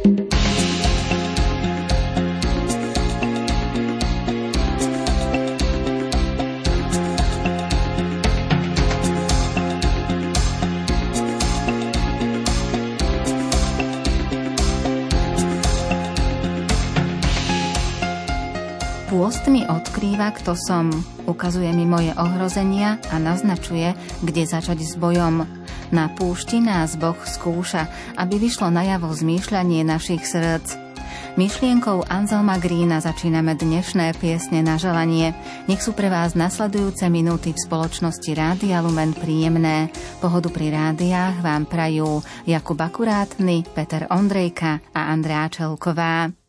Pôst mi odkrýva, kto som, ukazuje mi moje ohrozenia a naznačuje, kde začať s bojom. Na púšti nás Boh skúša, aby vyšlo najavo zmýšľanie našich srdc. Myšlienkou Anselma Grína začíname dnešné piesne na želanie. Nech sú pre vás nasledujúce minúty v spoločnosti Rádia Lumen príjemné. Pohodu pri rádiách vám prajú Jakub Akurátny, Peter Ondrejka a Andrea Čelková.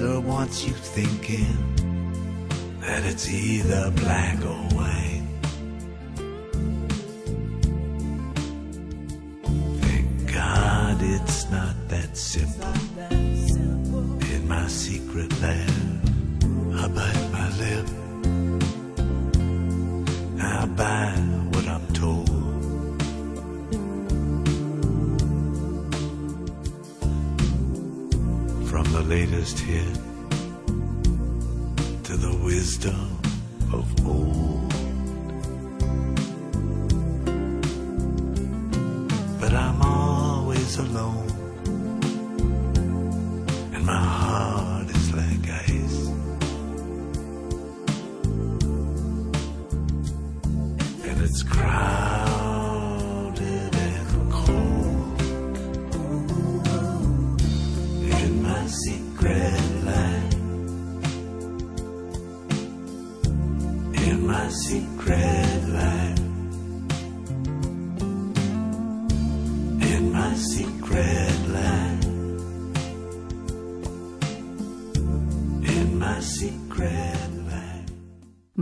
wants you thinking that it's either black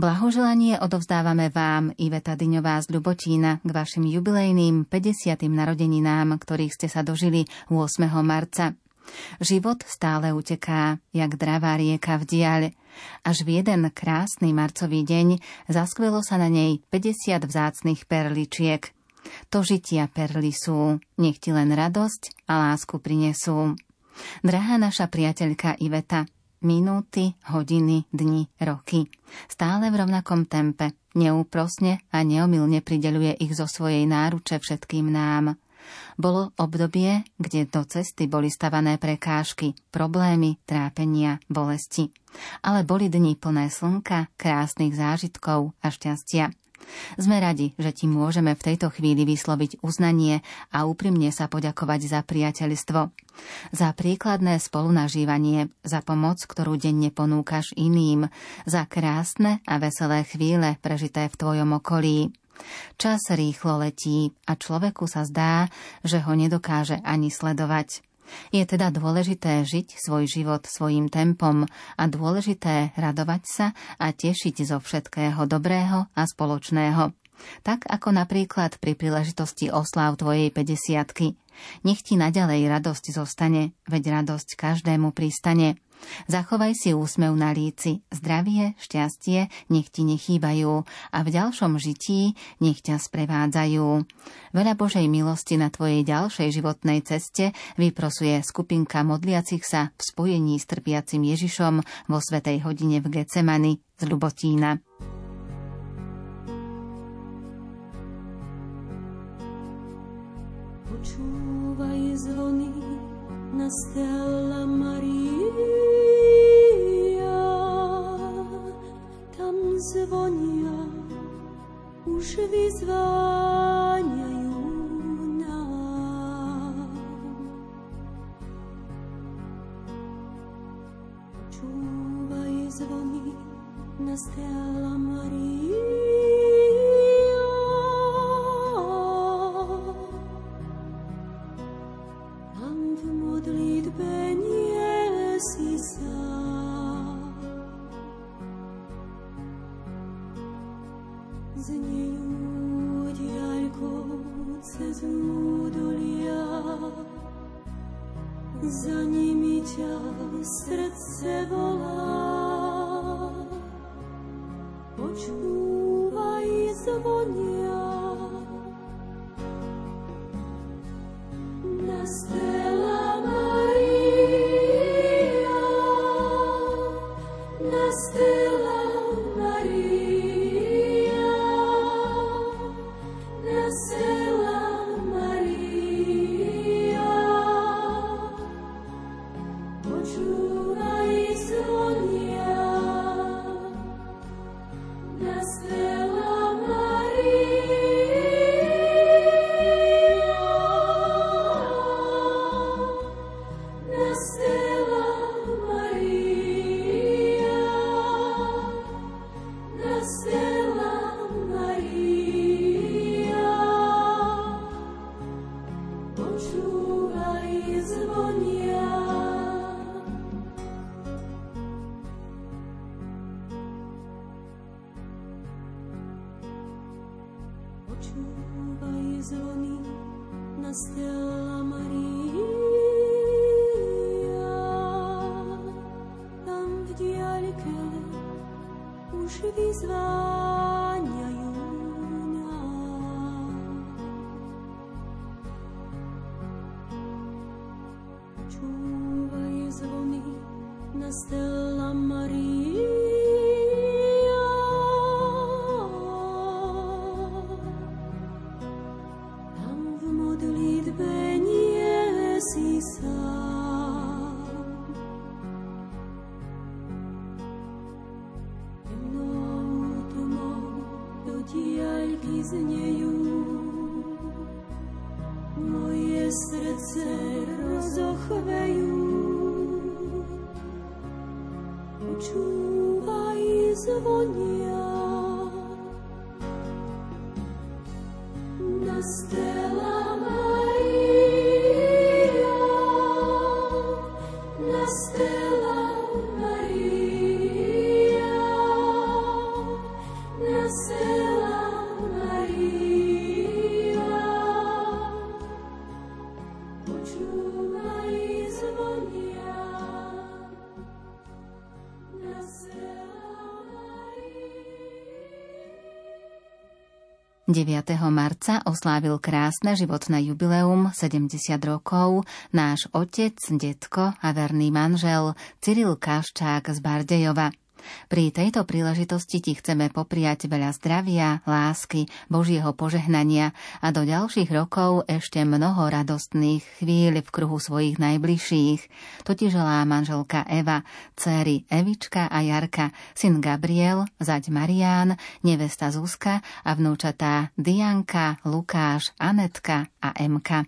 Blahoželanie odovzdávame vám, Iveta Dyňová z Ľubotína, k vašim jubilejným 50. narodeninám, ktorých ste sa dožili 8. marca. Život stále uteká, jak dravá rieka v diaľ. Až v jeden krásny marcový deň zaskvelo sa na nej 50 vzácnych perličiek. To žitia perly sú, nech ti len radosť a lásku prinesú. Drahá naša priateľka Iveta, minúty, hodiny, dni, roky. Stále v rovnakom tempe, neúprosne a neomilne prideluje ich zo svojej náruče všetkým nám. Bolo obdobie, kde do cesty boli stavané prekážky, problémy, trápenia, bolesti. Ale boli dni plné slnka, krásnych zážitkov a šťastia. Sme radi, že ti môžeme v tejto chvíli vysloviť uznanie a úprimne sa poďakovať za priateľstvo. Za príkladné spolunažívanie, za pomoc, ktorú denne ponúkaš iným, za krásne a veselé chvíle prežité v tvojom okolí. Čas rýchlo letí a človeku sa zdá, že ho nedokáže ani sledovať. Je teda dôležité žiť svoj život svojim tempom a dôležité radovať sa a tešiť zo všetkého dobrého a spoločného. Tak ako napríklad pri príležitosti osláv tvojej 50 Nech ti naďalej radosť zostane, veď radosť každému pristane. Zachovaj si úsmev na líci, zdravie, šťastie nech ti nechýbajú a v ďalšom žití nech ťa sprevádzajú. Veľa Božej milosti na tvojej ďalšej životnej ceste vyprosuje skupinka modliacich sa v spojení s trpiacim Ježišom vo Svetej hodine v Gecemani z Lubotína. Počúvaj zvony na Stella Maria. Zvonia, už vyzváňajú nám. Počúvaj zvony na Stella Maria. za nimi ťa srdce volá. Počúvaj zvonia na 9. marca oslávil krásne životné jubileum 70 rokov náš otec, detko a verný manžel Cyril Kaščák z Bardejova. Pri tejto príležitosti ti chceme popriať veľa zdravia, lásky, Božieho požehnania a do ďalších rokov ešte mnoho radostných chvíľ v kruhu svojich najbližších. To želá manželka Eva, céry Evička a Jarka, syn Gabriel, zať Marián, nevesta Zuzka a vnúčatá Dianka, Lukáš, Anetka a Emka.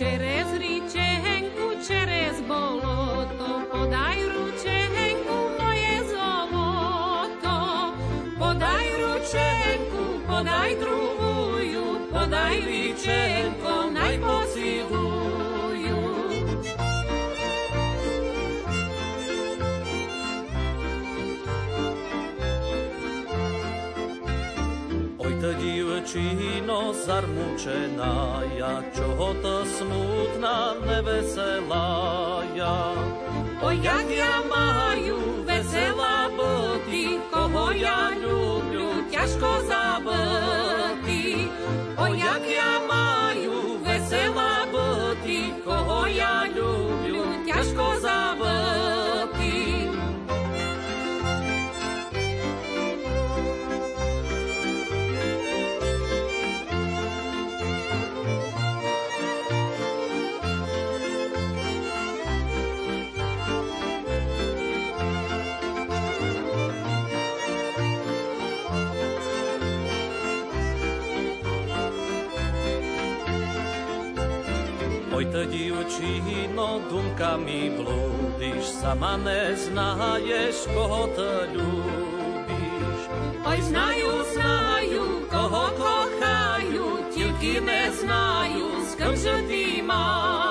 Через річеньку, через болото, подай рученьку, моє золото, подай рученьку, подай другую, подай річенько, най поцілую. zarmučená, ja čoho to smutná, neveselá ja. O jak ja maju vesela boti, koho ja lubiu, ťažko zaboti. O jak ja maju vesela boti, koho ja lubiu, uličkami blúdiš, sama neznáješ, koho to ľúbiš. Oj, znajú, znajú, koho kochajú, tilky neznajú, skrze ty máš.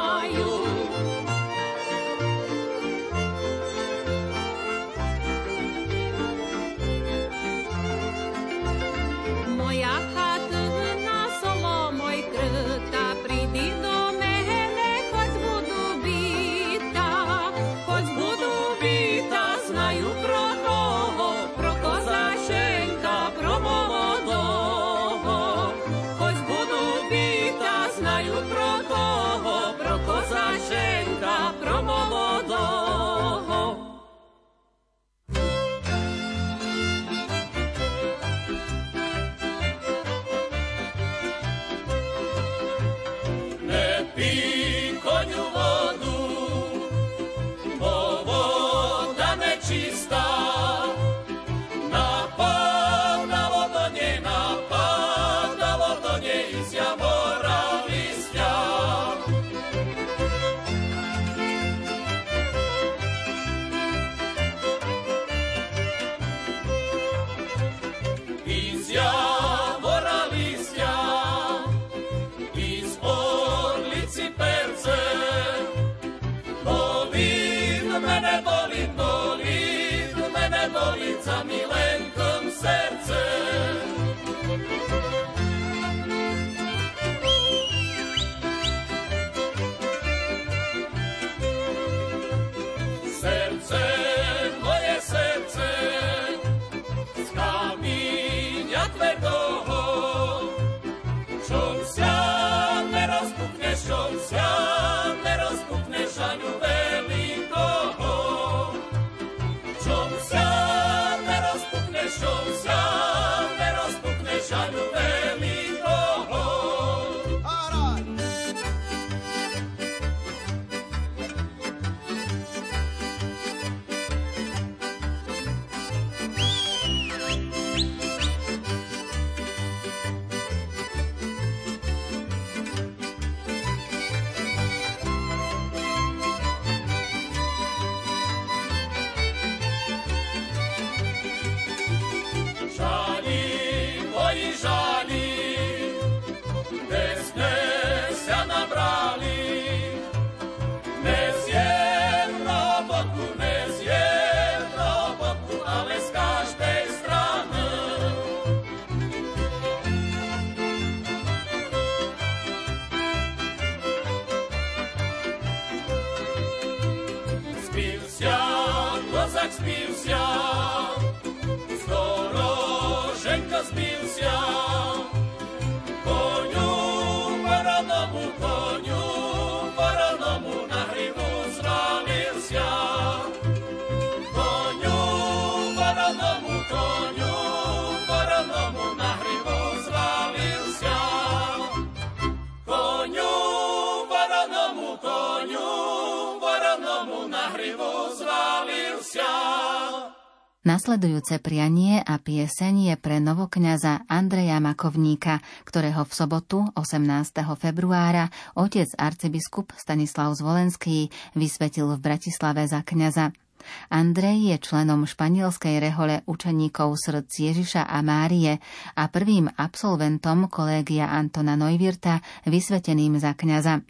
mene boli, boli, tu mene boli, co mi shall prevail. Nasledujúce prianie a pieseň je pre novokňaza Andreja Makovníka, ktorého v sobotu 18. februára otec arcibiskup Stanislav Zvolenský vysvetil v Bratislave za kňaza. Andrej je členom španielskej rehole učeníkov srdc Ježiša a Márie a prvým absolventom kolégia Antona Neuwirta vysveteným za kňaza.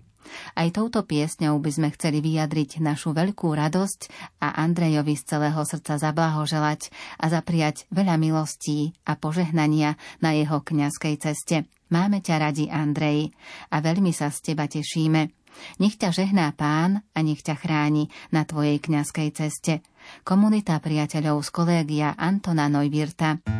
Aj touto piesňou by sme chceli vyjadriť našu veľkú radosť a Andrejovi z celého srdca zablahoželať a zapriať veľa milostí a požehnania na jeho kňazskej ceste. Máme ťa radi, Andrej, a veľmi sa z teba tešíme. Nech ťa žehná pán a nech ťa chráni na tvojej kňazskej ceste. Komunita priateľov z kolégia Antona Neuwirta.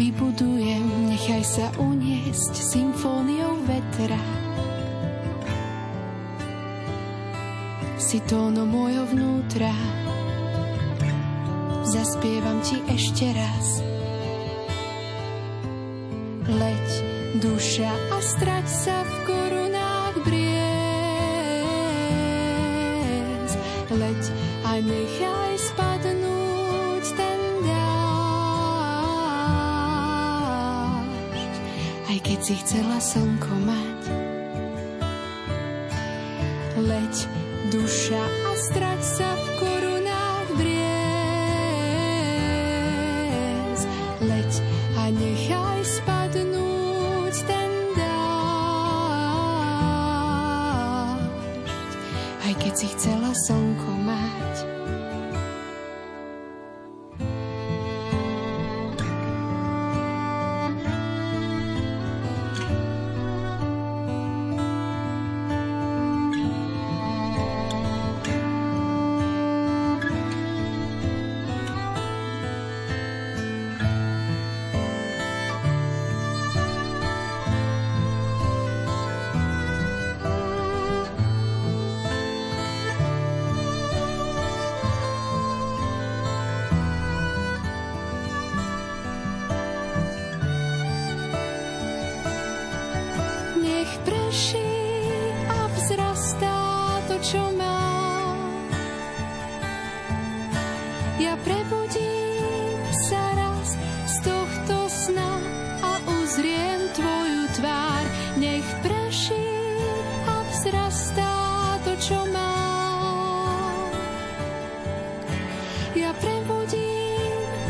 Vybudujem, nechaj sa uniesť symfóniou vetra. Si tónom môjho vnútra, zaspievam ti ešte raz. Leď, duša a strať sa v korunách briez. Leď a nechaj spadnúť si chcela slnko mať.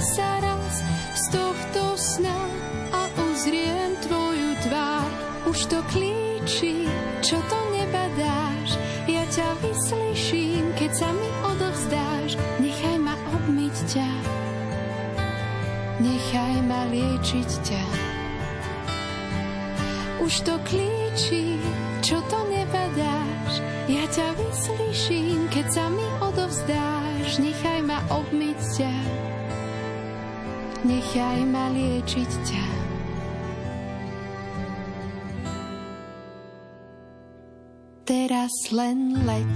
Sa raz z tohto sna a uzriem tvoju tvár. Už to klíči, čo to nebadáš. Ja ťa vyslyším, keď sa mi odovzdáš. Nechaj ma obmyť ťa, nechaj ma liečiť ťa. Už to klíči, čo to nebadáš. Ja ťa vyslyším, keď sa mi odovzdáš. Nechaj ma obmyť ťa, nechaj ma liečiť ťa. Teraz len leď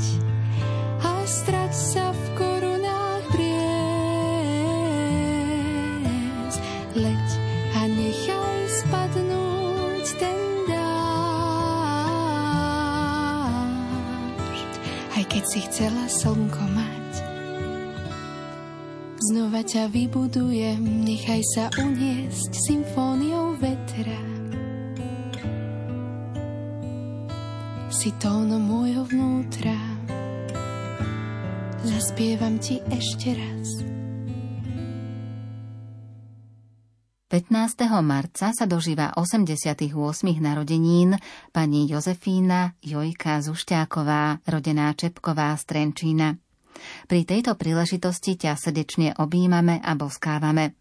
a strať sa v korunách briez. Leď a nechaj spadnúť ten dážď. keď si chcela slnko mať. Znova ťa vybudujem, nechaj sa uniesť symfóniou vetra. Si tónom môjho vnútra, zaspievam ti ešte raz. 15. marca sa dožíva 88. narodenín pani Jozefína Jojka Zušťáková, rodená Čepková z Trenčína. Pri tejto príležitosti ťa srdečne objímame a boskávame.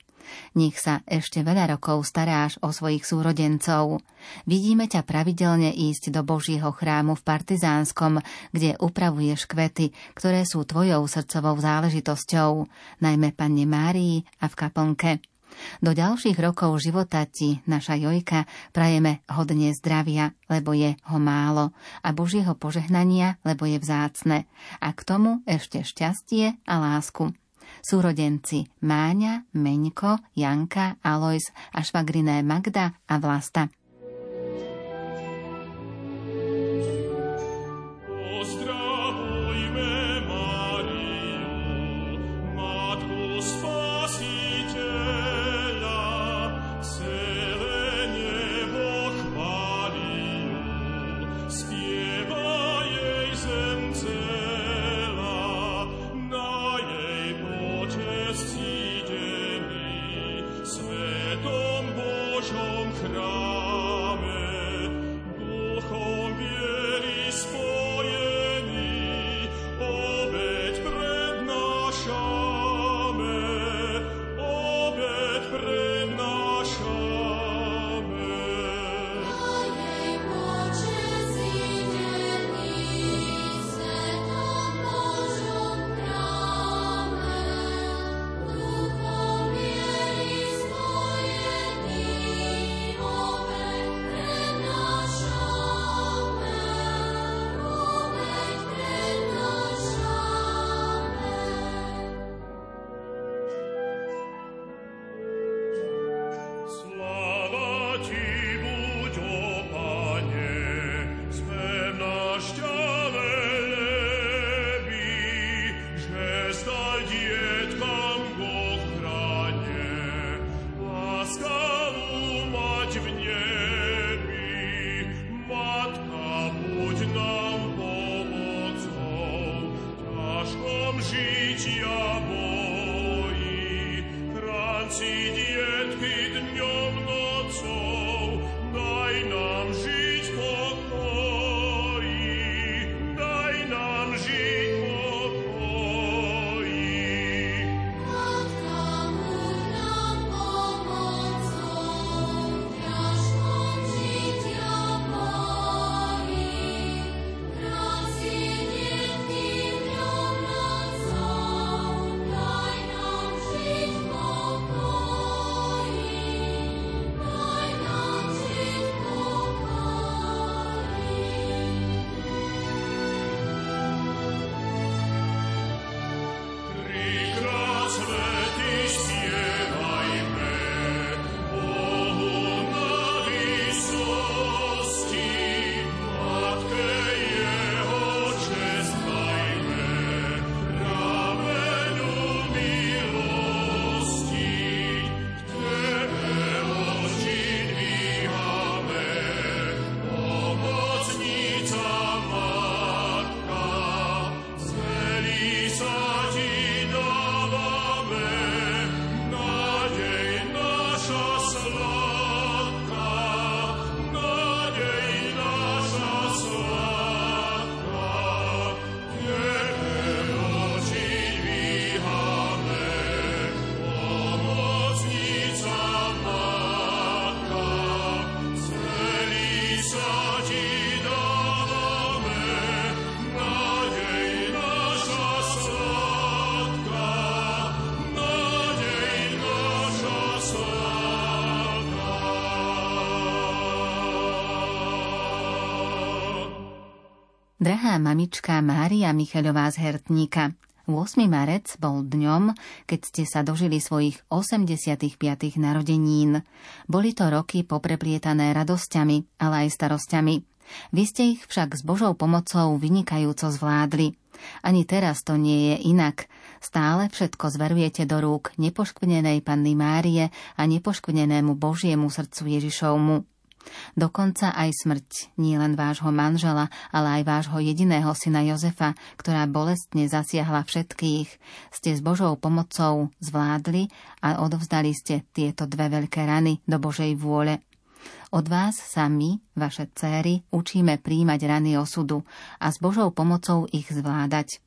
Nech sa ešte veľa rokov staráš o svojich súrodencov. Vidíme ťa pravidelne ísť do Božieho chrámu v Partizánskom, kde upravuješ kvety, ktoré sú tvojou srdcovou záležitosťou, najmä Panne Márii a v kaplnke. Do ďalších rokov života ti, naša Jojka, prajeme hodne zdravia, lebo je ho málo, a Božieho požehnania, lebo je vzácne. A k tomu ešte šťastie a lásku. Súrodenci Máňa, Meňko, Janka, Alois a švagriné Magda a Vlasta. Drahá mamička Mária Micheľová z Hertníka, 8. marec bol dňom, keď ste sa dožili svojich 85. narodenín. Boli to roky popreplietané radosťami, ale aj starosťami. Vy ste ich však s Božou pomocou vynikajúco zvládli. Ani teraz to nie je inak. Stále všetko zverujete do rúk nepoškvrnenej Panny Márie a nepoškvrnenému Božiemu srdcu Ježišovmu. Dokonca aj smrť nie len vášho manžela, ale aj vášho jediného syna Jozefa, ktorá bolestne zasiahla všetkých, ste s Božou pomocou zvládli a odovzdali ste tieto dve veľké rany do Božej vôle. Od vás sa my, vaše céry, učíme príjmať rany osudu a s Božou pomocou ich zvládať.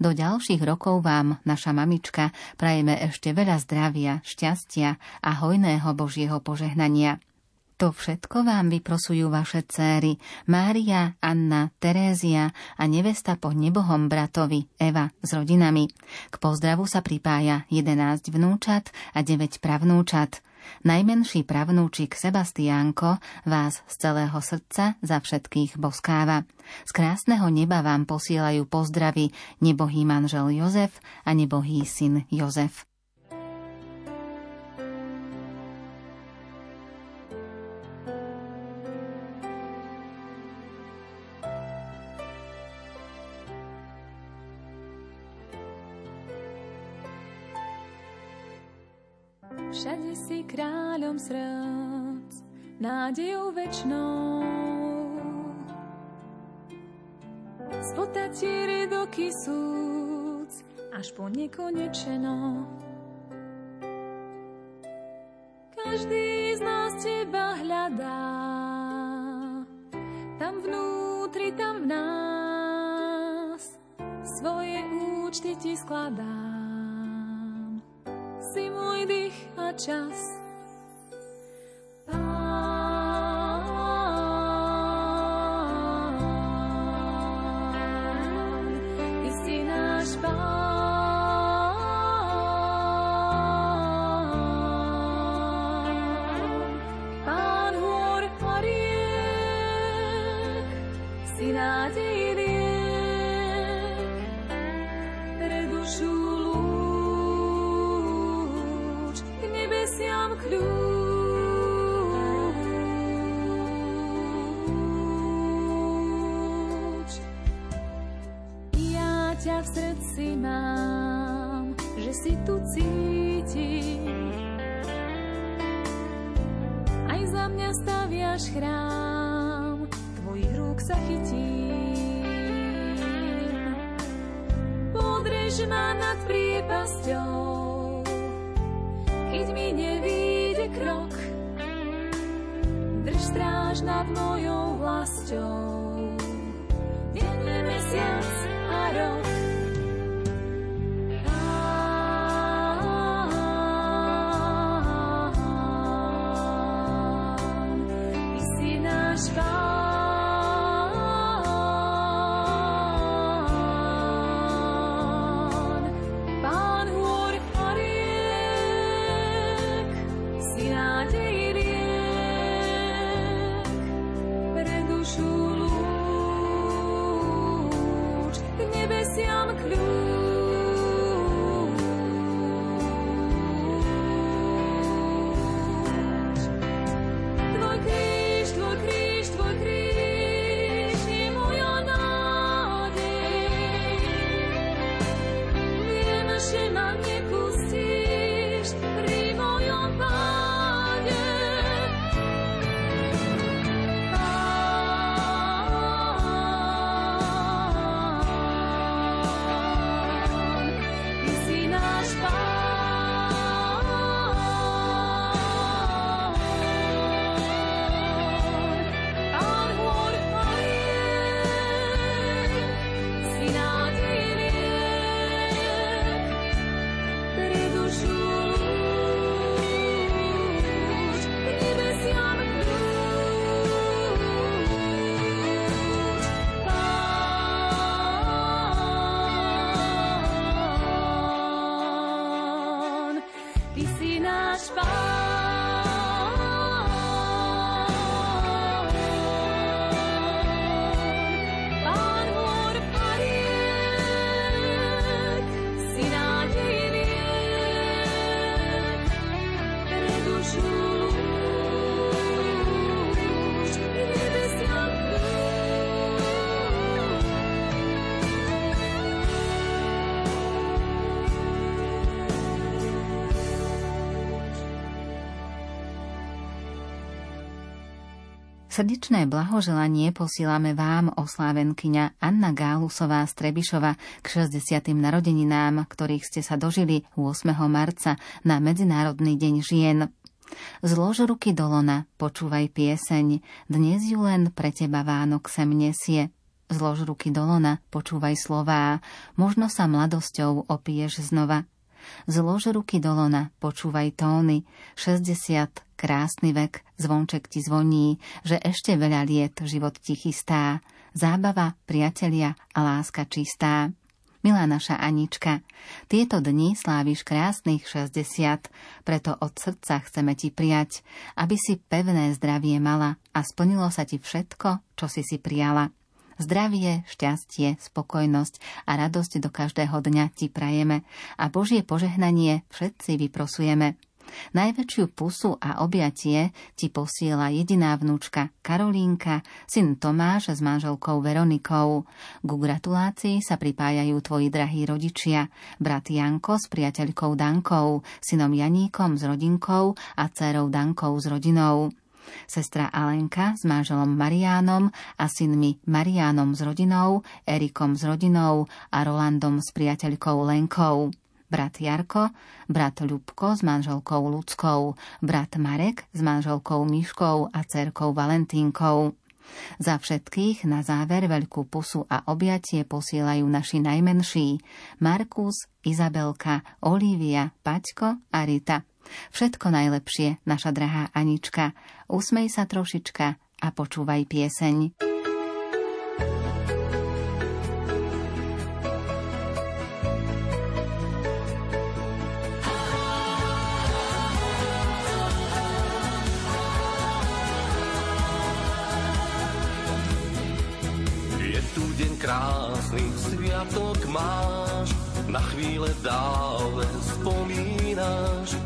Do ďalších rokov vám, naša mamička, prajeme ešte veľa zdravia, šťastia a hojného Božieho požehnania. To všetko vám vyprosujú vaše céry Mária, Anna, Terézia a nevesta po nebohom bratovi Eva s rodinami. K pozdravu sa pripája 11 vnúčat a 9 pravnúčat. Najmenší pravnúčik Sebastiánko vás z celého srdca za všetkých boskáva. Z krásneho neba vám posielajú pozdravy nebohý manžel Jozef a nebohý syn Jozef. Nádejou večnou. Spota tiere do kysúc, až po nekonečeno. Každý z nás teba hľadá, tam vnútri, tam v nás, svoje účty ti skladá si môj dých a čas. srdci mám, že si tu cítim. Aj za mňa staviaš chrám, tvojich rúk sa chytím. Podrež ma nad priepasťou, keď mi nevíde krok. Drž stráž nad mojou vlastou. Srdečné blahoželanie posílame vám, oslávenkyňa Anna Gálusová Strebišova, k 60. narodeninám, ktorých ste sa dožili 8. marca na Medzinárodný deň žien. Zlož ruky do lona, počúvaj pieseň, dnes ju len pre teba Vánok sem nesie. Zlož ruky do lona, počúvaj slová, možno sa mladosťou opiješ znova. Zlož ruky do lona, počúvaj tóny, 60, krásny vek, zvonček ti zvoní, že ešte veľa liet život ti chystá, zábava, priatelia a láska čistá. Milá naša Anička, tieto dni sláviš krásnych 60, preto od srdca chceme ti prijať, aby si pevné zdravie mala a splnilo sa ti všetko, čo si si prijala. Zdravie, šťastie, spokojnosť a radosť do každého dňa ti prajeme a Božie požehnanie všetci vyprosujeme. Najväčšiu pusu a objatie ti posiela jediná vnúčka Karolínka, syn Tomáš s manželkou Veronikou. Ku gratulácii sa pripájajú tvoji drahí rodičia, brat Janko s priateľkou Dankou, synom Janíkom s rodinkou a dcerou Dankou s rodinou sestra Alenka s manželom Mariánom a synmi Mariánom s rodinou, Erikom s rodinou a Rolandom s priateľkou Lenkou brat Jarko, brat Ľubko s manželkou Ľudskou, brat Marek s manželkou Myškou a cerkou Valentínkou. Za všetkých na záver veľkú pusu a objatie posielajú naši najmenší Markus, Izabelka, Olivia, Paťko a Rita. Všetko najlepšie, naša drahá Anička. Usmej sa trošička a počúvaj pieseň. Sviatok máš, na chvíle dále spomínaš,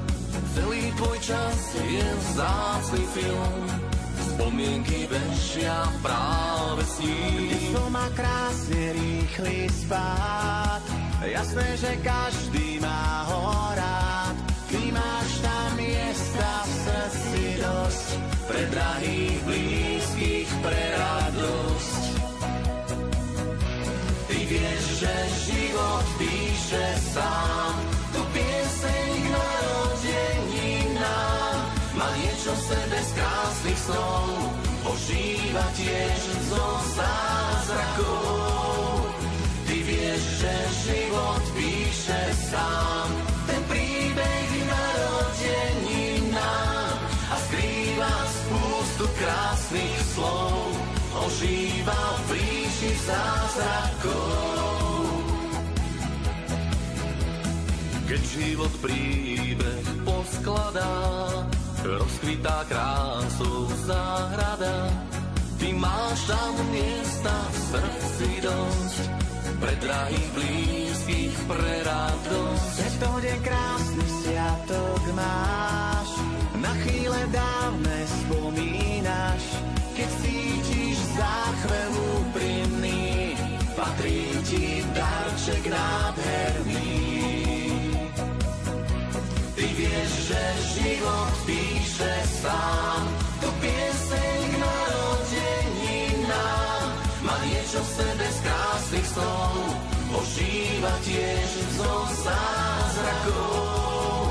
Celý tvoj čas je vzácný film, spomienky bežia práve s ním. To má krásne rýchly spát, jasné, že každý má ho rád. Ty máš tam miesta v srdci dosť, pre drahých blízkych, pre radosť. Že život píše sám, tu pieseň k narodeninám. Má niečo v sebe z krásnych snov, ožíva tiež zo zázrakov. Ty vieš, že život píše sám, ten príbeh narodeninám a skrýva spústu krásnych slov, ožíva v ríši zázrakov. Keď život príbeh poskladá, rozkvitá krásou záhrada. Ty máš tam miesta v srdci dosť, pre drahých blízkych, pre radosť. Tento deň krásny sviatok máš, na chvíle dávne spomínaš, keď cítiš záchvev úprimný, patrí ti darček nádherný. Že život píše sám, tu pieseň k narodeninám, má niečo v sebe z krásnych snov, ožíva tiež zo zázrakov.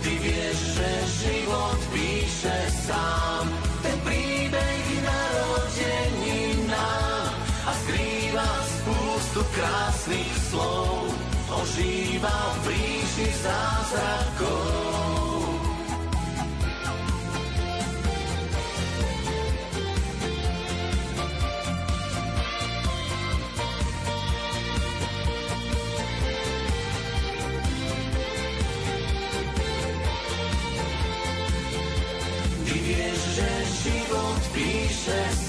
Ty vieš, že život píše sám, ten príbeh k narodeninám a skrýva spústu krásnych slov, ožíva v ríši zázrakov.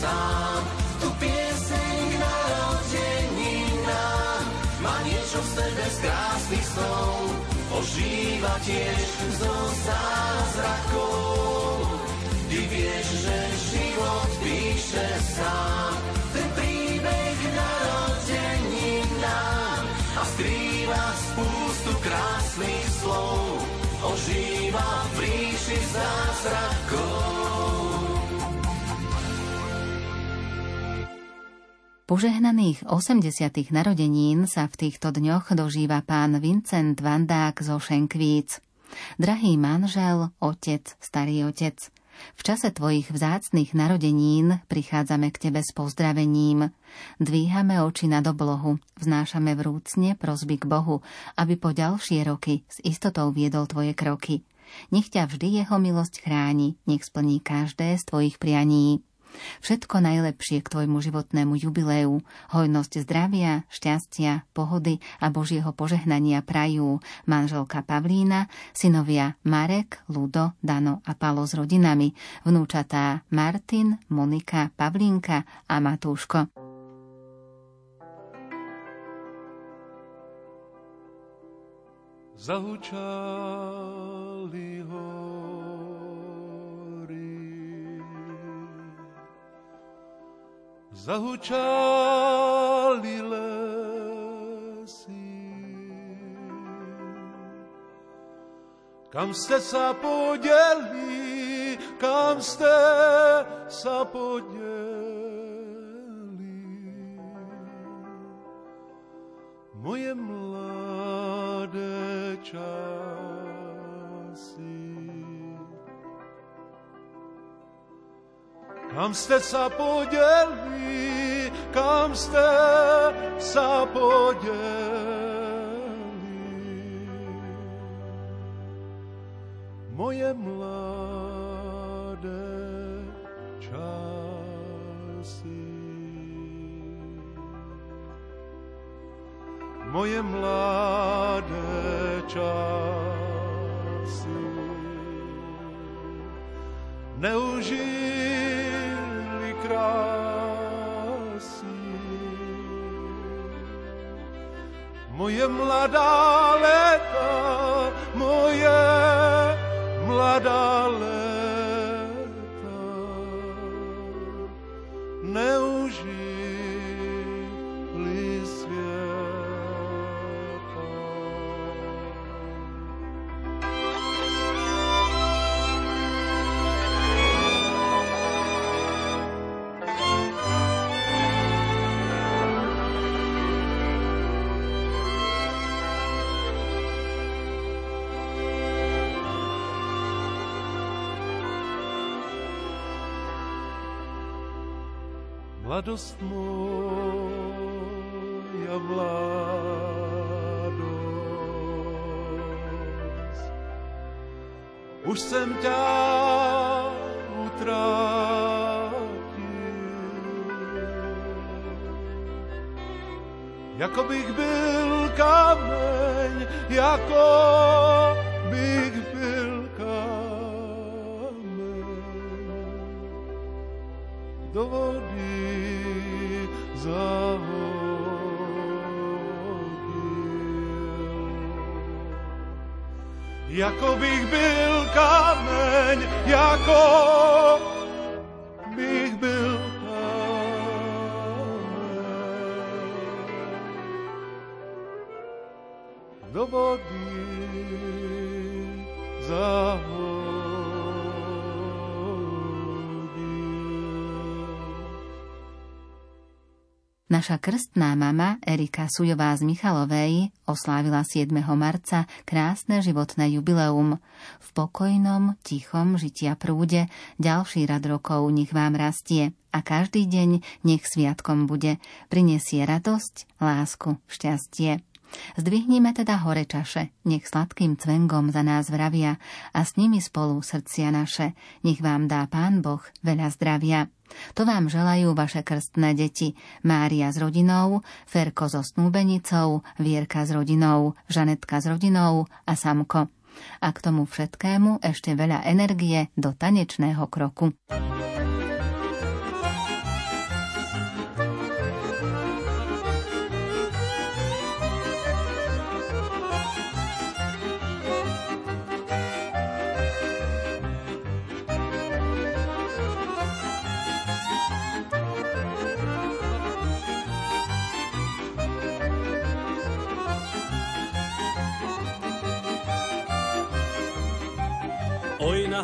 Sám, tu pieseň k narodeninám, má niečo v sebe z krásnych snov, ožíva tiež zo zázrakov. Ty vieš, že život píše sám, ten príbeh k narodeninám a skrýva spústu krásnych slov, ožíva v ríši zázrakov. Požehnaných 80. narodenín sa v týchto dňoch dožíva pán Vincent Vandák zo Šenkvíc. Drahý manžel, otec, starý otec, v čase tvojich vzácných narodenín prichádzame k tebe s pozdravením. Dvíhame oči nad oblohu, vznášame vrúcne prosby k Bohu, aby po ďalšie roky s istotou viedol tvoje kroky. Nech ťa vždy jeho milosť chráni, nech splní každé z tvojich prianí. Všetko najlepšie k tvojmu životnému jubileu, hojnosť zdravia, šťastia, pohody a Božieho požehnania prajú manželka Pavlína, synovia Marek, Ludo, Dano a Palo s rodinami, vnúčatá Martin, Monika, Pavlínka a Matúško. Zahučali ho zahučali lesy. Kam ste sa podeli, kam ste sa podeli. Moje mladé časy. Kam ste sa podeli, kam ste sa podeli. Moje mladé časy. Moje mladé časy. Neužij krásy. Moje mladá léta, moje mladá léta, Mladost moja mladost. Už jsem ťa. Jako bych byl kameň, jako bych byl kameň do vody zahodil. Jako bych byl kameň, jako bych byl kameň do vody zahodil. Naša krstná mama Erika Sujová z Michalovej oslávila 7. marca krásne životné jubileum. V pokojnom, tichom žitia prúde ďalší rad rokov nech vám rastie a každý deň nech sviatkom bude. Prinesie radosť, lásku, šťastie. Zdvihnime teda hore čaše, nech sladkým cvengom za nás vravia a s nimi spolu srdcia naše. Nech vám dá Pán Boh veľa zdravia. To vám želajú vaše krstné deti. Mária s rodinou, Ferko so snúbenicou, Vierka s rodinou, Žanetka s rodinou a Samko. A k tomu všetkému ešte veľa energie do tanečného kroku.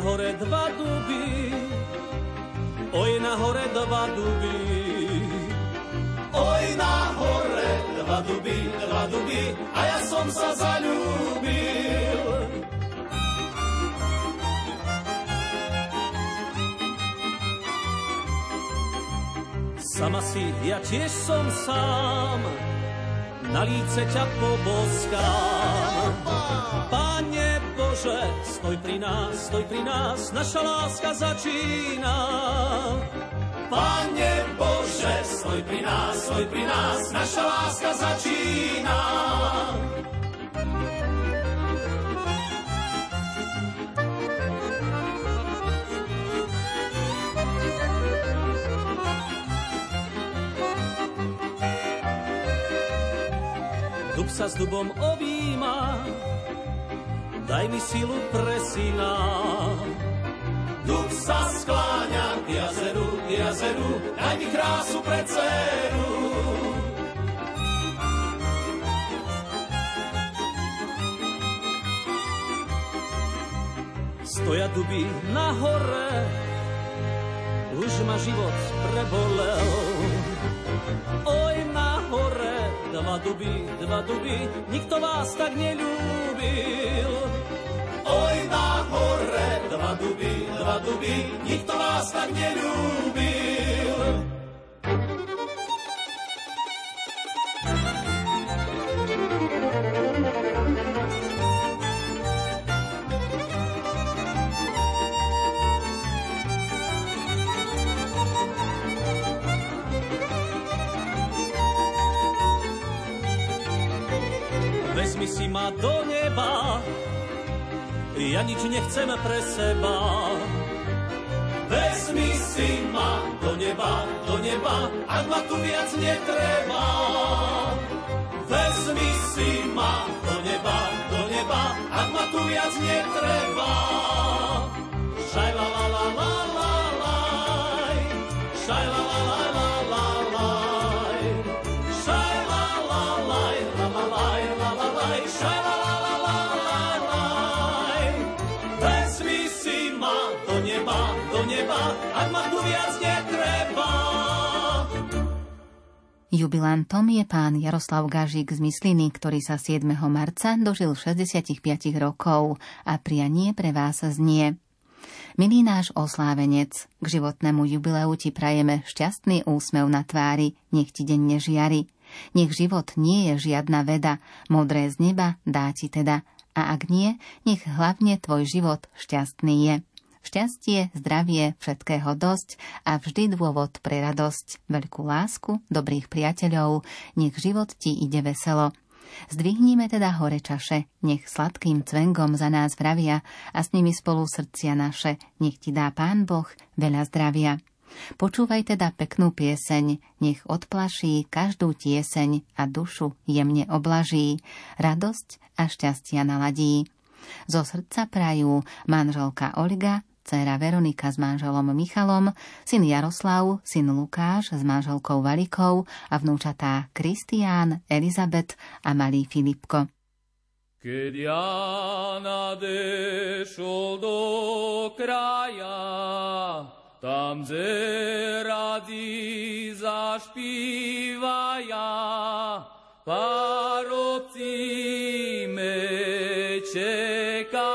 Oj na hore dva duby, oj na hore dva duby, duby, dva duby a ja som sa zalúbil. Sama si, ja tiež som sám, na líce ťa poboskám. Pane Bože, stoj pri nás, stoj pri nás, naša láska začína. Pane Bože, stoj pri nás, stoj pri nás, naša láska začína. Dub sa s dubom objíma, daj mi silu pre syna. Dub sa skláňa k jazeru, k jazeru, daj mi krásu pre dceru. Stoja duby na hore, už ma život prebolel. Oj, na hore, dva duby, dva duby, nikto vás tak nelúbil. Oj, na hore, dva duby, dva duby, nikto vás tak nelúbil. Ma do neba, ja nič nechcem pre seba. Vezmi si ma do neba, do neba, ak ma tu viac netreba. Vezmi si ma do neba, do neba, ak ma tu viac netreba. Šaj la la la la la šaj la la ak ma tu viac netreba. Jubilantom je pán Jaroslav Gažík z Mysliny, ktorý sa 7. marca dožil 65 rokov a prianie pre vás znie. Milý náš oslávenec, k životnému jubileu ti prajeme šťastný úsmev na tvári, nech ti denne žiari. Nech život nie je žiadna veda, modré z neba dá ti teda. A ak nie, nech hlavne tvoj život šťastný je. Šťastie, zdravie, všetkého dosť a vždy dôvod pre radosť, veľkú lásku, dobrých priateľov, nech život ti ide veselo. Zdvihnime teda hore čaše, nech sladkým cvengom za nás vravia a s nimi spolu srdcia naše, nech ti dá Pán Boh veľa zdravia. Počúvaj teda peknú pieseň, nech odplaší každú tieseň a dušu jemne oblaží, radosť a šťastia naladí. Zo srdca prajú manželka Olga, dcéra Veronika s manželom Michalom, syn Jaroslav, syn Lukáš s manželkou Valikou a vnúčatá Kristián, Elizabet a malý Filipko. Keď ja nadešol do kraja, tam zeradi zašpívaja, parovci me čekali.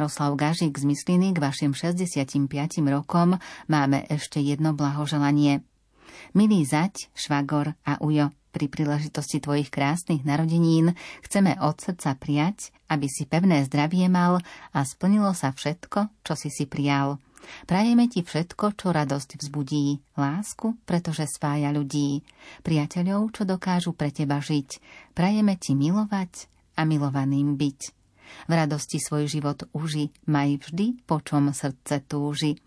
Jaroslav Gažík z Mysliny, k vašim 65 rokom máme ešte jedno blahoželanie. Milý zať, švagor a ujo, pri príležitosti tvojich krásnych narodenín chceme od srdca prijať, aby si pevné zdravie mal a splnilo sa všetko, čo si si prijal. Prajeme ti všetko, čo radosť vzbudí, lásku, pretože spája ľudí, priateľov, čo dokážu pre teba žiť. Prajeme ti milovať a milovaným byť. V radosti svoj život uži, maj vždy, po čom srdce túži.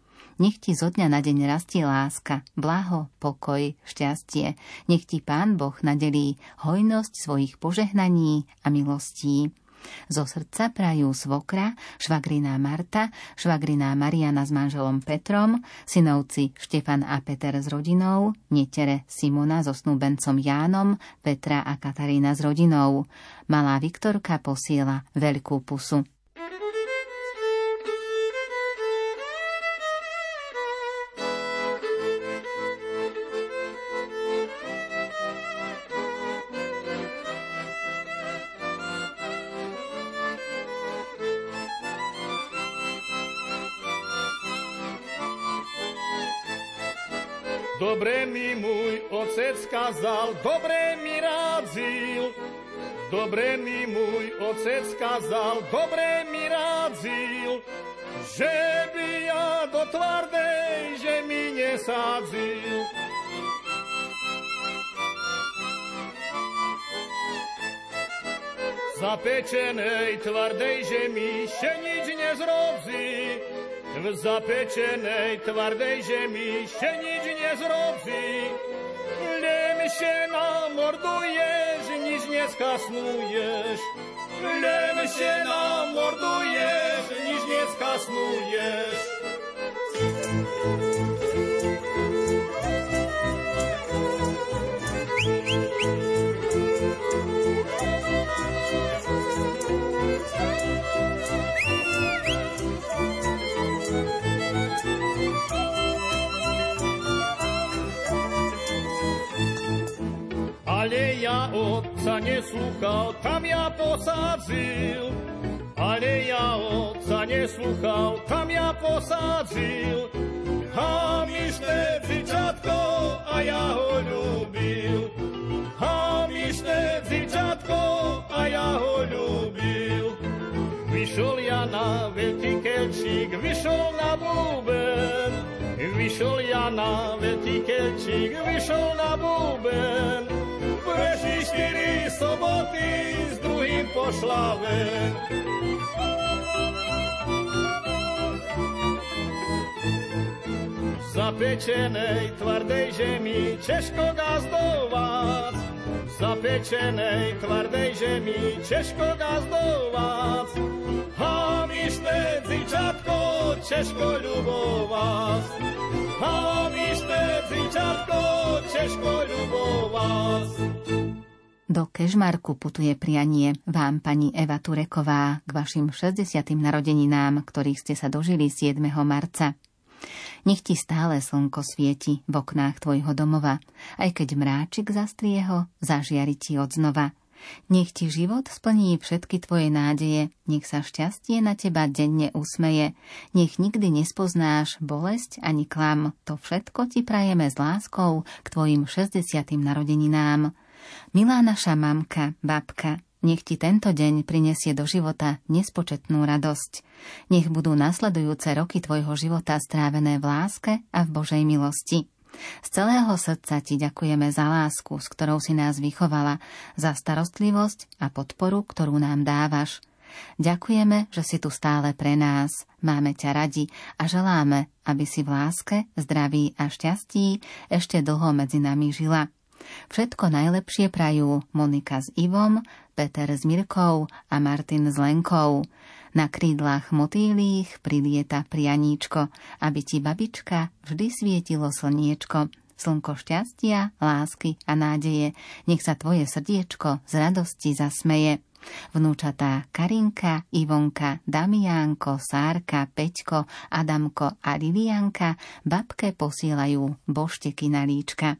Nech ti zo dňa na deň rastie láska, blaho, pokoj, šťastie. Nech ti Pán Boh nadelí hojnosť svojich požehnaní a milostí. Zo srdca prajú svokra, švagriná Marta, švagriná Mariana s manželom Petrom, synovci Štefan a Peter s rodinou, netere Simona so snúbencom Jánom, Petra a Katarína s rodinou. Malá Viktorka posiela veľkú pusu. Otec kazal, dobre mi radzil. Dobre mi môj otec kazal, dobre mi radzil. Že by ja do tvardej žemi nesadzil. Zapečenej tvardej žemi še nič nezrobzí. V zapečenej tvardej žemi še nič nezrobzí. Len še namorduješ, nič neskasnuješ. Len še namorduješ, nič neskasnuješ. Ale otca neslúchal, tam ja posadzil. Ale ja otca neslúchal, tam ja posadzil. Hamišné dzieciatko, a ja ho ľúbil. Hamišné dzieciatko, a ja ho ľúbil. Vyšol ja na veľký kelčík, vyšol na búben. Vyšol ja na veľký kelčík, vyšol na búben. Prešli štyri soboty, s druhým pošla ven. Zapečenej tvardej žemi Češko gazdovác. Zapečenej tvardej žemi Češko gazdovác. Hamišné dzičatko Češko ľubovác. Hamišné dzičatko Češko ľubovác. Do Kežmarku putuje prianie vám, pani Eva Tureková, k vašim 60. narodeninám, ktorých ste sa dožili 7. marca. Nech ti stále slnko svieti v oknách tvojho domova, aj keď mráčik zastrie ho, zažiari ti odznova. Nech ti život splní všetky tvoje nádeje, nech sa šťastie na teba denne usmeje, nech nikdy nespoznáš bolesť ani klam. To všetko ti prajeme s láskou k tvojim 60. narodeninám. Milá naša mamka, babka, nech ti tento deň prinesie do života nespočetnú radosť. Nech budú nasledujúce roky tvojho života strávené v láske a v Božej milosti. Z celého srdca ti ďakujeme za lásku, s ktorou si nás vychovala, za starostlivosť a podporu, ktorú nám dávaš. Ďakujeme, že si tu stále pre nás, máme ťa radi a želáme, aby si v láske, zdraví a šťastí ešte dlho medzi nami žila. Všetko najlepšie prajú Monika s Ivom, Peter s Mirkou a Martin s Lenkou. Na krídlach motýlých prilieta prianíčko, aby ti babička vždy svietilo slniečko. Slnko šťastia, lásky a nádeje, nech sa tvoje srdiečko z radosti zasmeje. Vnúčatá Karinka, Ivonka, Damiánko, Sárka, Peťko, Adamko a Lilianka babke posielajú bošteky na líčka.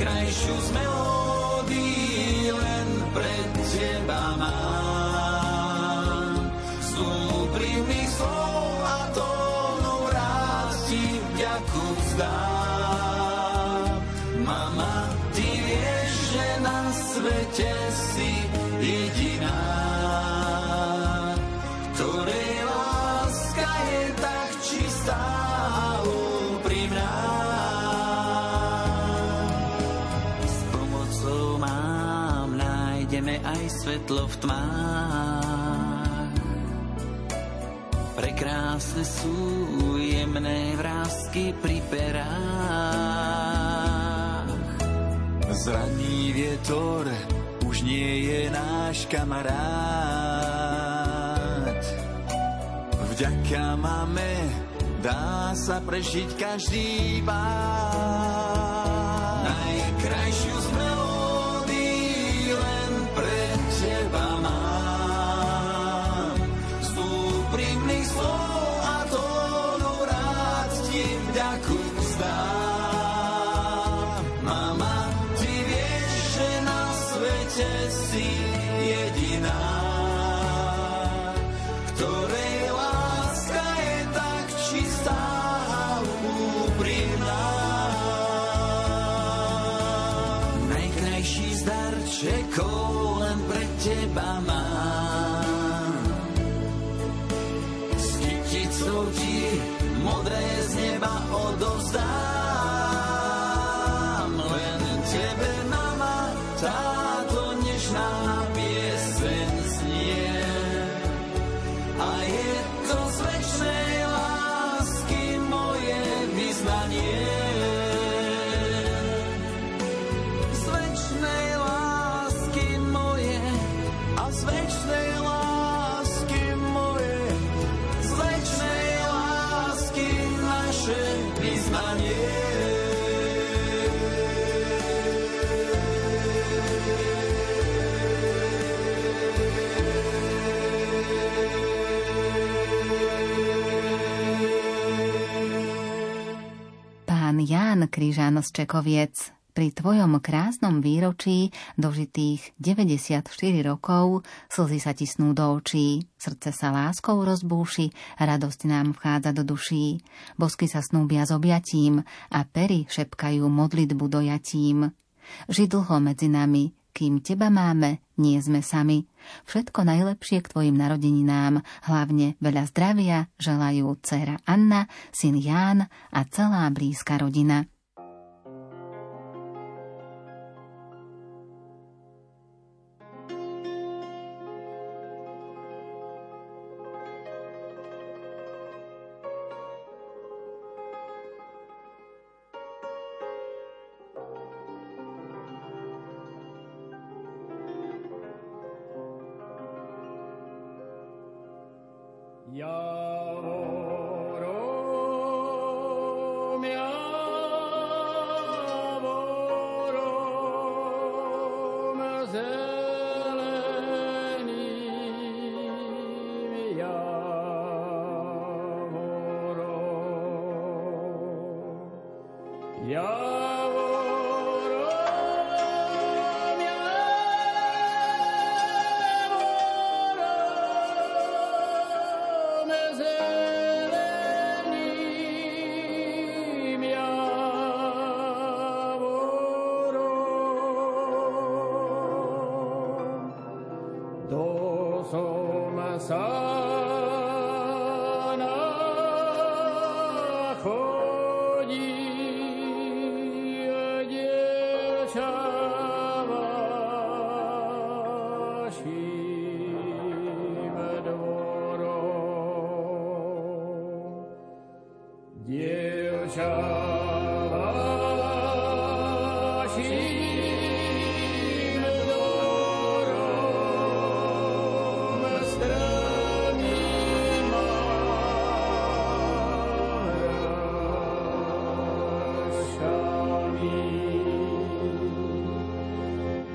najkrajšiu z svetlo v tmách. Prekrásne sú jemné vrázky pri perách. Zraní vietor už nie je náš kamarát. Vďaka máme dá sa prežiť každý pád. Najkrajšiu Ján Kryžan z Čekoviec, pri tvojom krásnom výročí dožitých 94 rokov slzy sa tisnú do očí, srdce sa láskou rozbúši, radosť nám vchádza do duší, bosky sa snúbia s objatím a pery šepkajú modlitbu dojatím. Ži dlho medzi nami, kým teba máme, nie sme sami. Všetko najlepšie k tvojim narodeninám, hlavne veľa zdravia želajú dcera Anna, syn Ján a celá blízka rodina.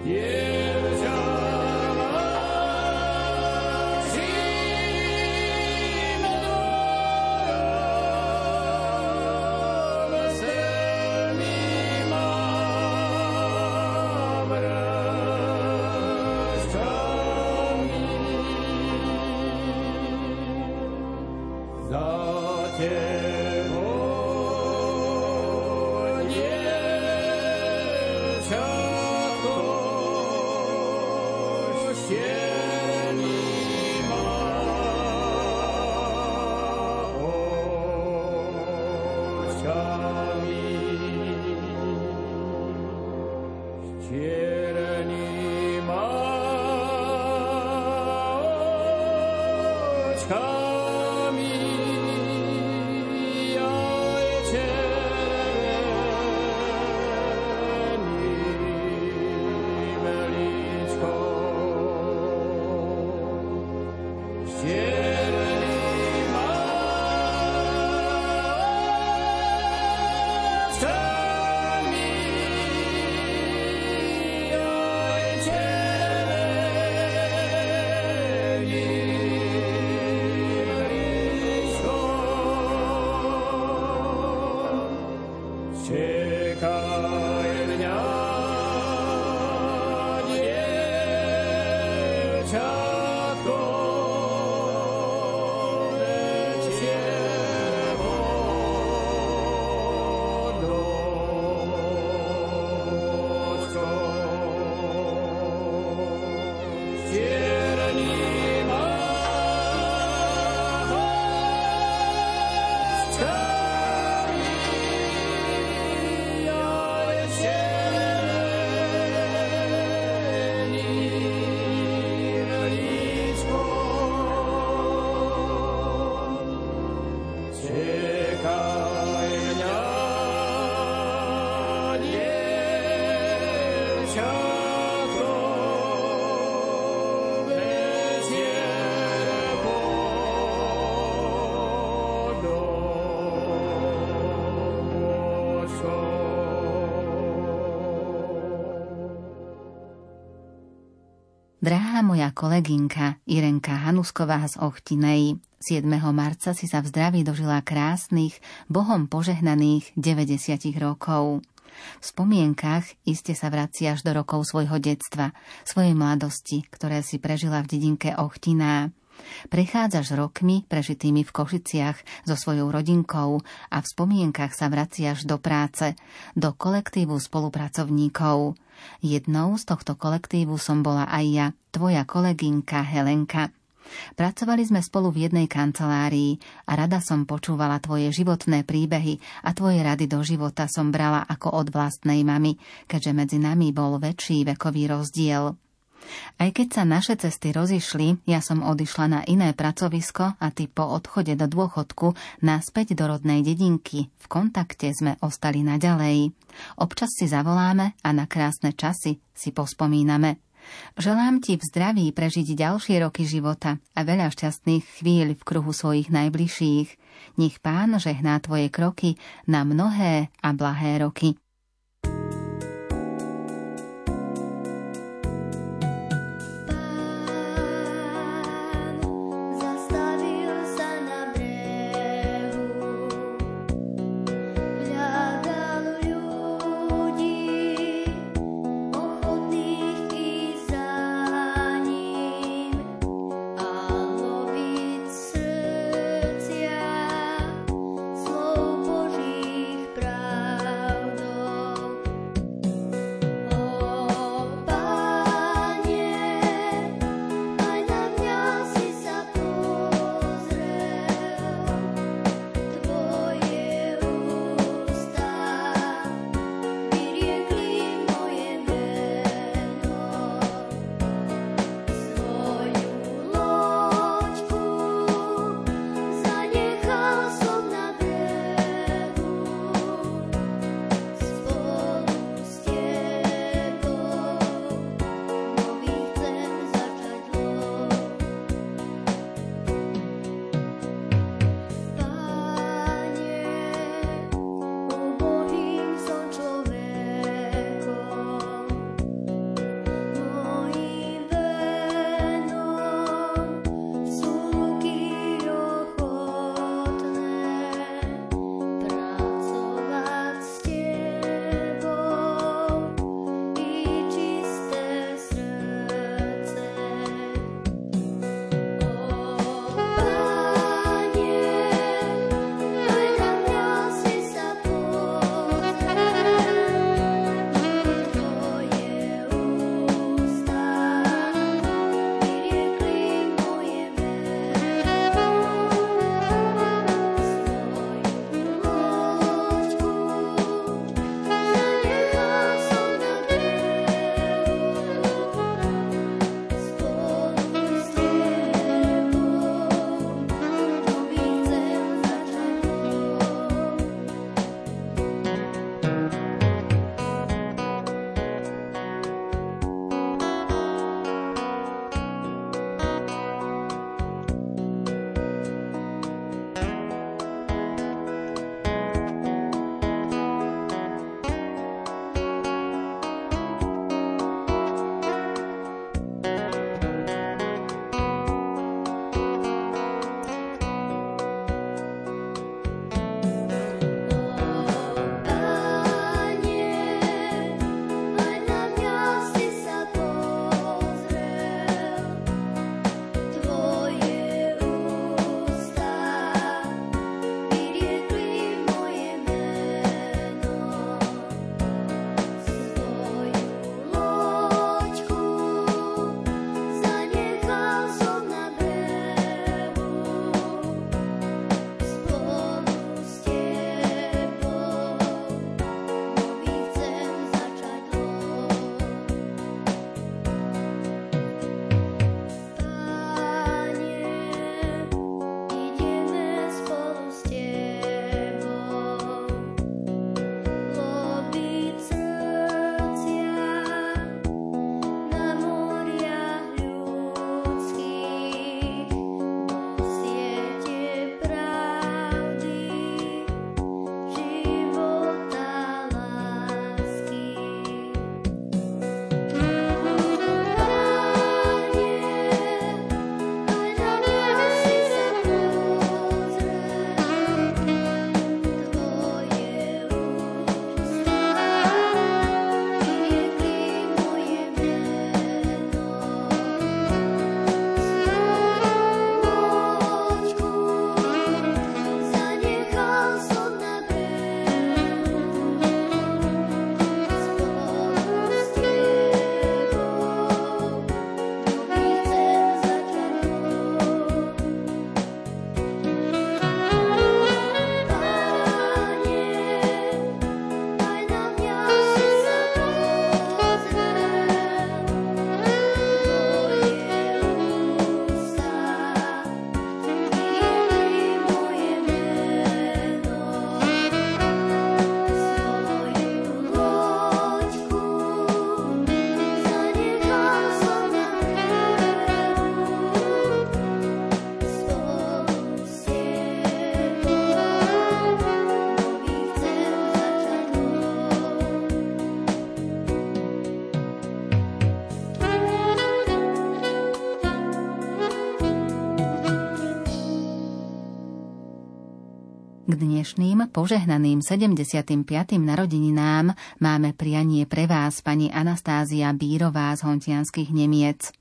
Drahá kolegynka Irenka Hanusková z Ochtinej, 7. marca si sa v zdraví dožila krásnych, Bohom požehnaných 90 rokov. V spomienkach iste sa vraciaš do rokov svojho detstva, svojej mladosti, ktoré si prežila v dedinke Ochtiná. Prechádzaš rokmi prežitými v Košiciach so svojou rodinkou a v spomienkach sa vraciaš do práce, do kolektívu spolupracovníkov – Jednou z tohto kolektívu som bola aj ja, tvoja kolegynka Helenka. Pracovali sme spolu v jednej kancelárii a rada som počúvala tvoje životné príbehy a tvoje rady do života som brala ako od vlastnej mamy, keďže medzi nami bol väčší vekový rozdiel. Aj keď sa naše cesty rozišli, ja som odišla na iné pracovisko a ty po odchode do dôchodku naspäť do rodnej dedinky. V kontakte sme ostali naďalej. Občas si zavoláme a na krásne časy si pospomíname. Želám ti v zdraví prežiť ďalšie roky života a veľa šťastných chvíľ v kruhu svojich najbližších. Nech pán žehná tvoje kroky na mnohé a blahé roky. Dnešným požehnaným 75. narodeninám máme prianie pre vás pani Anastázia Bírová z Hontianských Nemiec.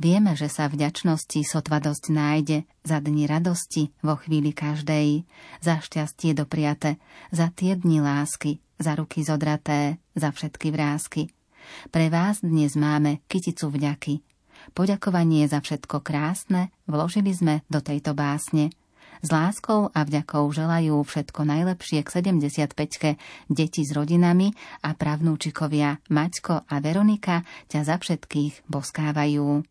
Vieme, že sa vďačnosti sotva dosť nájde za dni radosti vo chvíli každej, za šťastie dopriate, za tie dni lásky, za ruky zodraté, za všetky vrázky. Pre vás dnes máme kyticu vďaky. Poďakovanie za všetko krásne vložili sme do tejto básne – s láskou a vďakou želajú všetko najlepšie k 75-ke deti s rodinami a pravnúčikovia Maťko a Veronika ťa za všetkých boskávajú.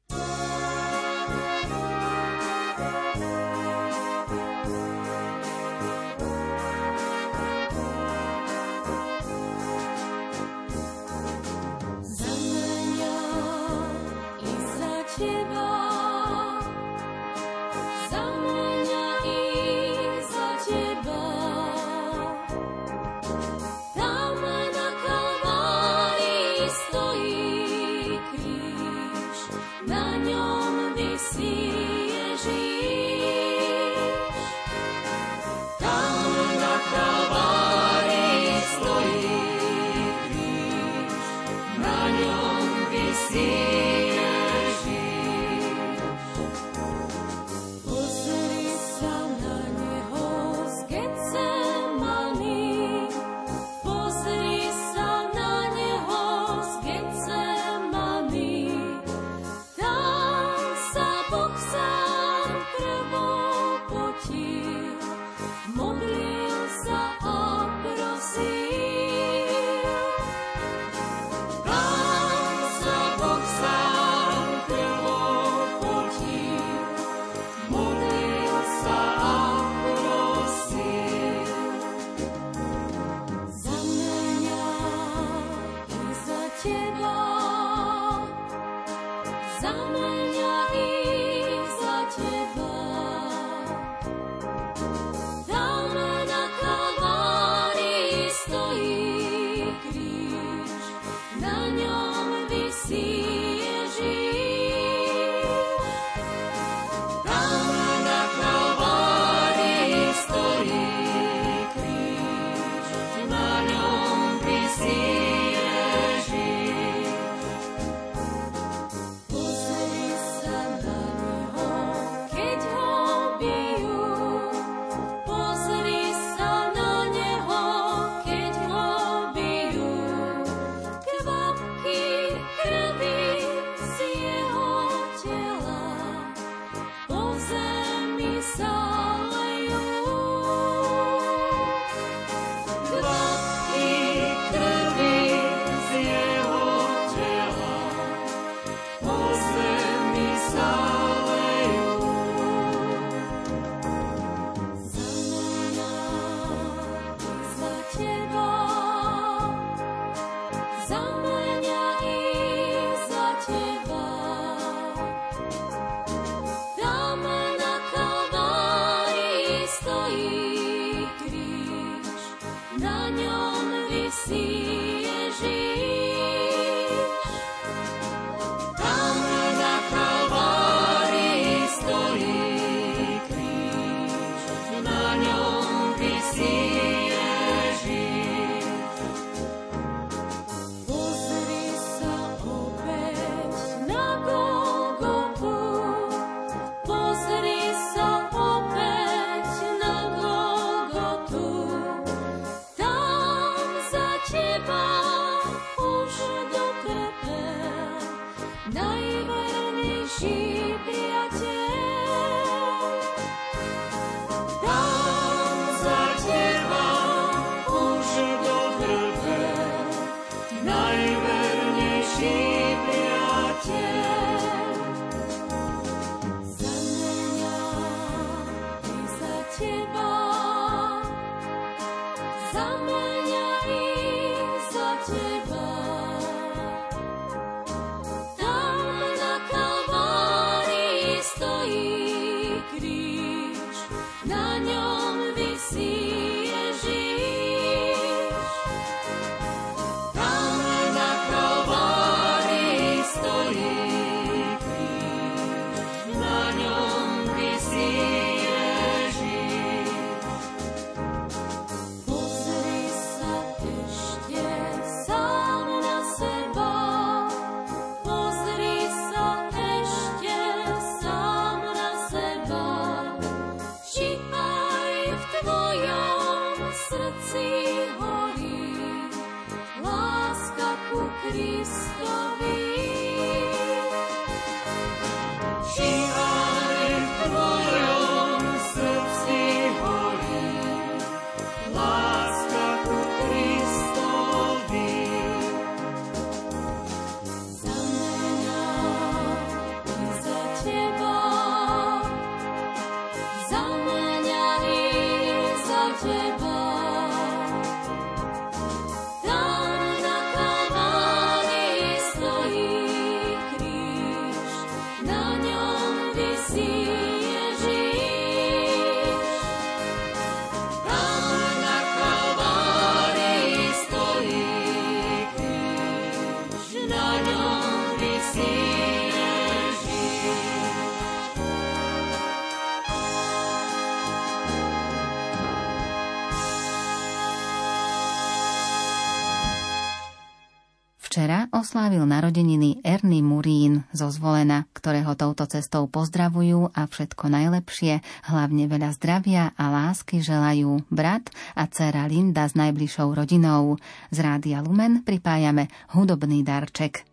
Oslávil narodeniny Erny Murín zo Zvolena, ktorého touto cestou pozdravujú a všetko najlepšie, hlavne veľa zdravia a lásky želajú brat a dcera Linda s najbližšou rodinou. Z Rádia Lumen pripájame hudobný darček.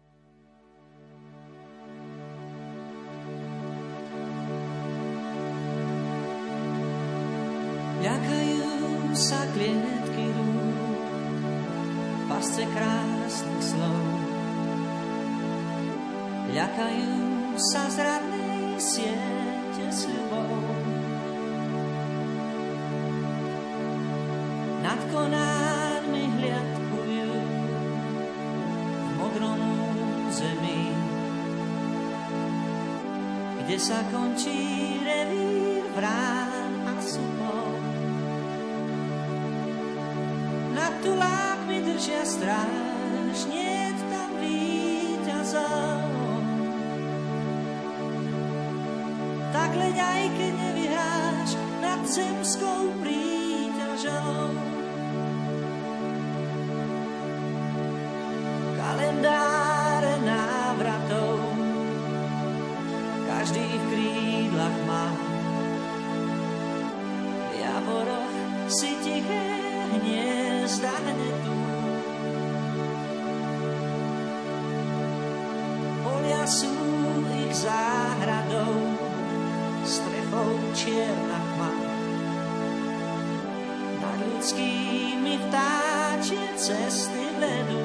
Ľakajú sa klietky rúk, pasce krásnych slov. Ľakajú sa zradnej siete sľubov. Nad konármi hliadkujú v modrom zemi, kde sa končí revír vrán a supov. Nad tulákmi držia stráž, nie tam víťazov. Tak leď aj keď nevyhráš nad zemskou príťažou. Kalendáre návratov každý v krídlach má. V javoroch si tiché hniezda hnetú. Polia sú ich záhradou, čierna tma. Nad ľudskými vtáčie cesty vedú.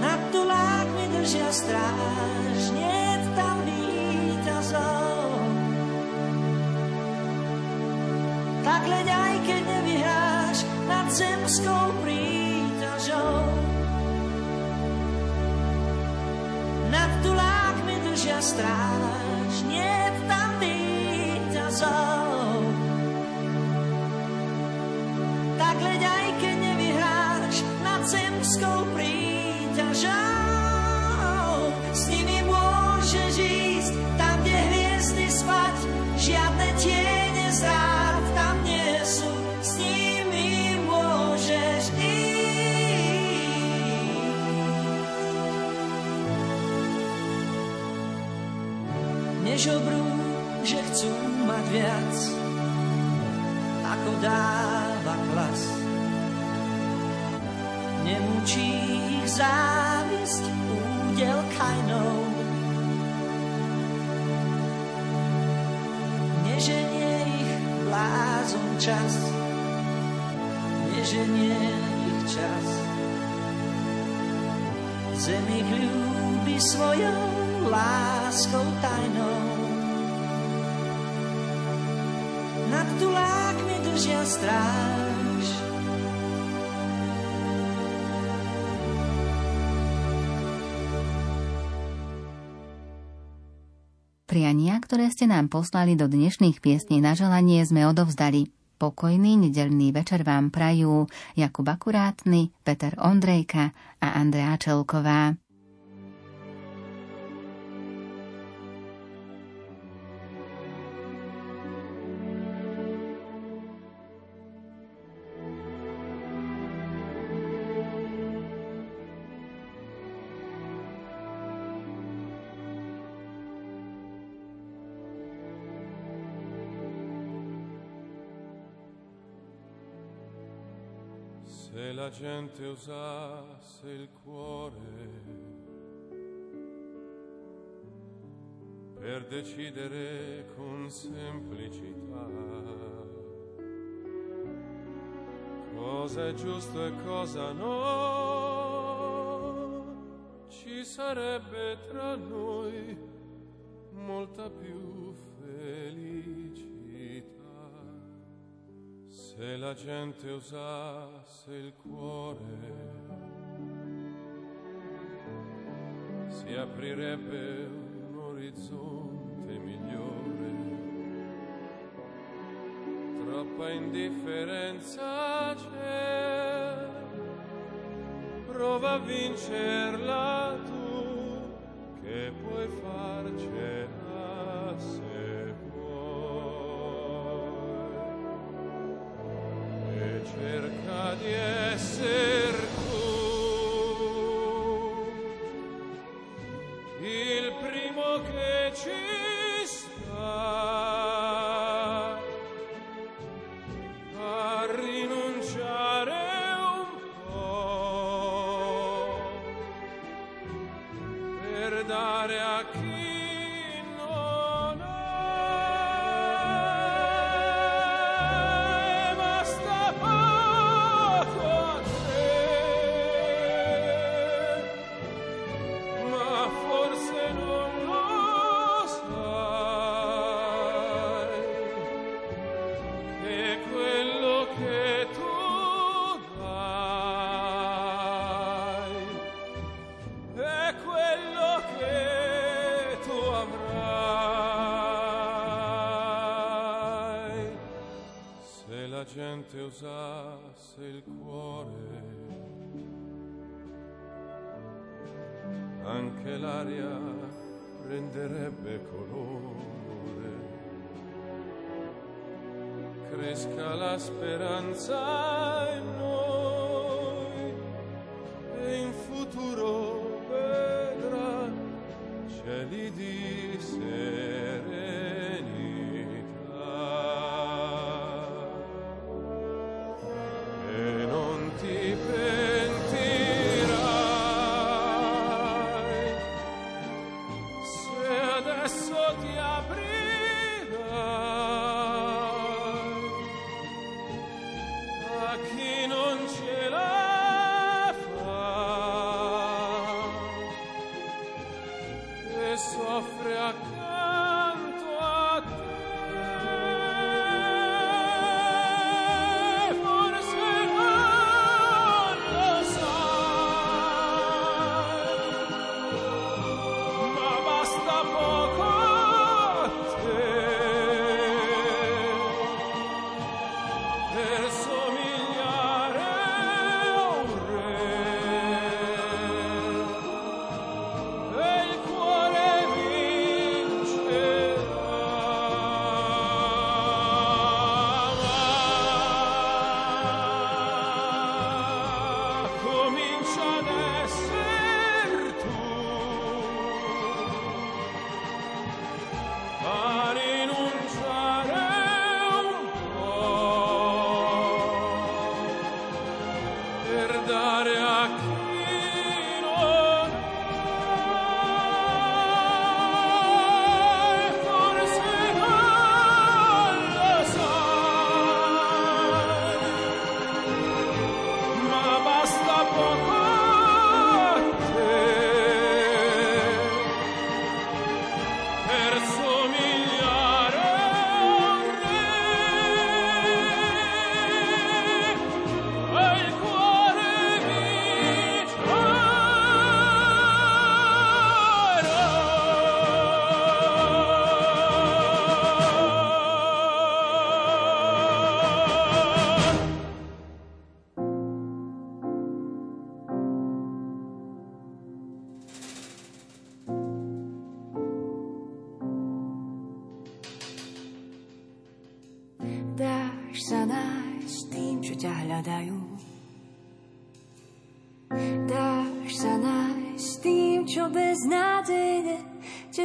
Nad tulákmi držia stráž, nie tam víťazov. Tak leď aj keď nevyhráš nad zemskou príťažou. Nad tulákmi držia stráž. Tak leď čas, neženie ich čas. Zem ich ľúbi svojou láskou tajnou. Nad tulákmi držia stráž, Priania, ktoré ste nám poslali do dnešných piesní na želanie, sme odovzdali. Pokojný nedelný večer vám prajú Jakub Akurátny, Peter Ondrejka a Andrea Čelková. gente usasse il cuore per decidere con semplicità cosa è giusto e cosa no, ci sarebbe tra noi molta più Se la gente usasse il cuore, si aprirebbe un orizzonte migliore. Troppa indifferenza c'è, prova a vincerla tu che puoi farcela. cerca di essere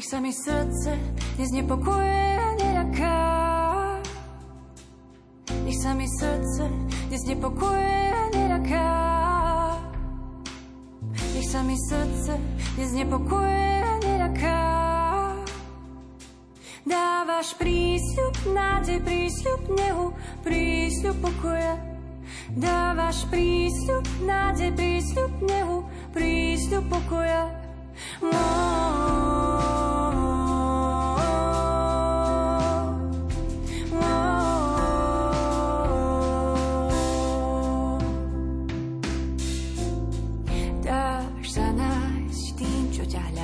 Nech sa mi srdce dnes nepokuje a neľaká. Nech sa mi srdce dnes nepokuje a neľaká. Nech sa mi srdce dnes nepokuje a neľaká. Dávaš prísľub, nádej, prísľub nehu, prísľub pokoja. Dávaš prísľub, nádej, prísľub nehu, prísľub pokoja. Dáš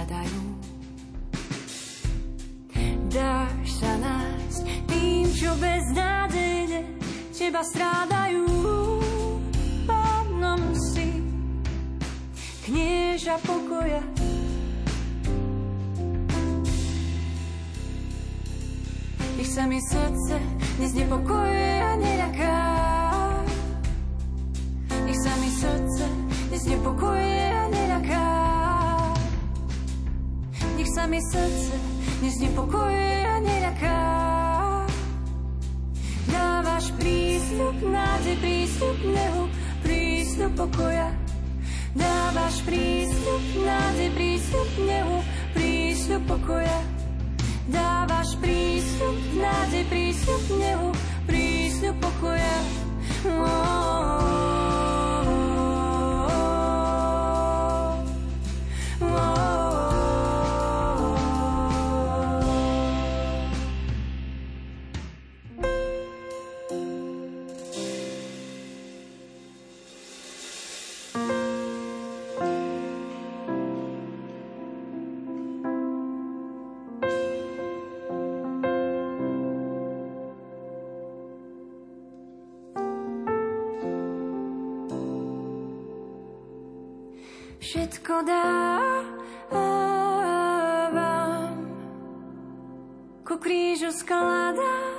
hľadajú. Dáš sa nájsť tým, čo beznádejne teba strádajú. Pánom si knieža pokoja. Nech sa mi srdce dnes nepokojuje a neľaká. Nech sa mi srdce dnes sa mi srdce dnes nepokojuje a neľaká. Dávaš prísľub, nádej, prísľub nehu, prísľub pokoja. Dávaš prísľub, nádej, prísľub nehu, prísľub pokoja. Dávaš prísľub, nádej, prísľub nehu, prísľub pokoja. Všetko dávam, ku krížu skladám,